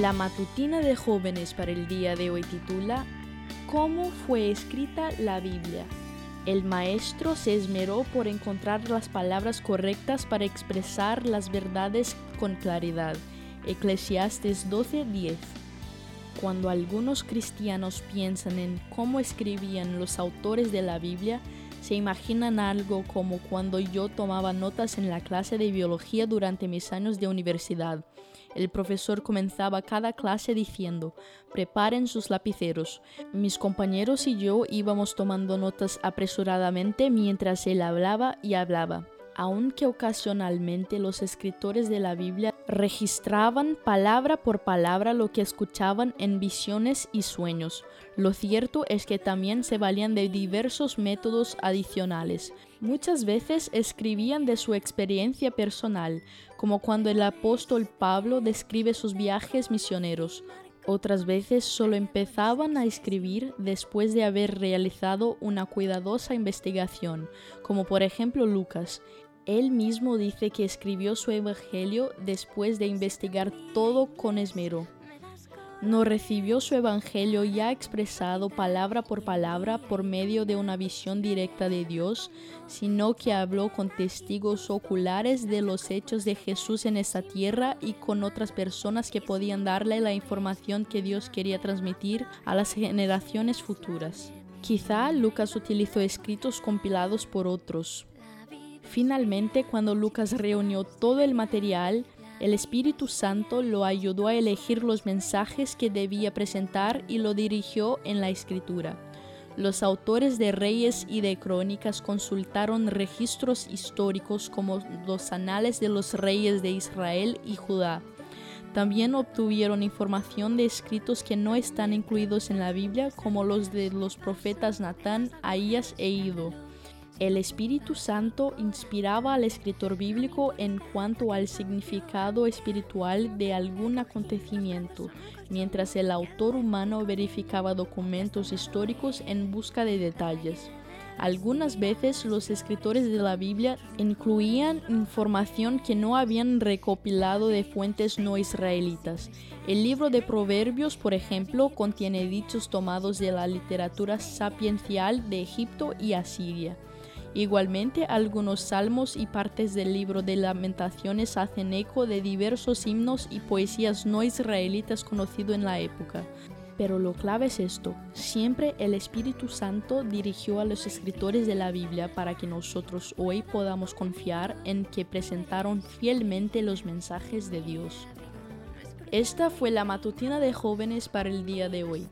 La matutina de jóvenes para el día de hoy titula ¿Cómo fue escrita la Biblia? El maestro se esmeró por encontrar las palabras correctas para expresar las verdades con claridad. Eclesiastes 12:10 Cuando algunos cristianos piensan en cómo escribían los autores de la Biblia, se imaginan algo como cuando yo tomaba notas en la clase de biología durante mis años de universidad. El profesor comenzaba cada clase diciendo, preparen sus lapiceros. Mis compañeros y yo íbamos tomando notas apresuradamente mientras él hablaba y hablaba aunque ocasionalmente los escritores de la Biblia registraban palabra por palabra lo que escuchaban en visiones y sueños. Lo cierto es que también se valían de diversos métodos adicionales. Muchas veces escribían de su experiencia personal, como cuando el apóstol Pablo describe sus viajes misioneros. Otras veces solo empezaban a escribir después de haber realizado una cuidadosa investigación, como por ejemplo Lucas, él mismo dice que escribió su Evangelio después de investigar todo con esmero. No recibió su Evangelio ya expresado palabra por palabra por medio de una visión directa de Dios, sino que habló con testigos oculares de los hechos de Jesús en esta tierra y con otras personas que podían darle la información que Dios quería transmitir a las generaciones futuras. Quizá Lucas utilizó escritos compilados por otros, Finalmente, cuando Lucas reunió todo el material, el Espíritu Santo lo ayudó a elegir los mensajes que debía presentar y lo dirigió en la escritura. Los autores de Reyes y de Crónicas consultaron registros históricos como los anales de los reyes de Israel y Judá. También obtuvieron información de escritos que no están incluidos en la Biblia, como los de los profetas Natán, Ahías e Ido. El Espíritu Santo inspiraba al escritor bíblico en cuanto al significado espiritual de algún acontecimiento, mientras el autor humano verificaba documentos históricos en busca de detalles. Algunas veces los escritores de la Biblia incluían información que no habían recopilado de fuentes no israelitas. El libro de Proverbios, por ejemplo, contiene dichos tomados de la literatura sapiencial de Egipto y Asiria. Igualmente, algunos salmos y partes del libro de lamentaciones hacen eco de diversos himnos y poesías no israelitas conocidos en la época. Pero lo clave es esto, siempre el Espíritu Santo dirigió a los escritores de la Biblia para que nosotros hoy podamos confiar en que presentaron fielmente los mensajes de Dios. Esta fue la matutina de jóvenes para el día de hoy.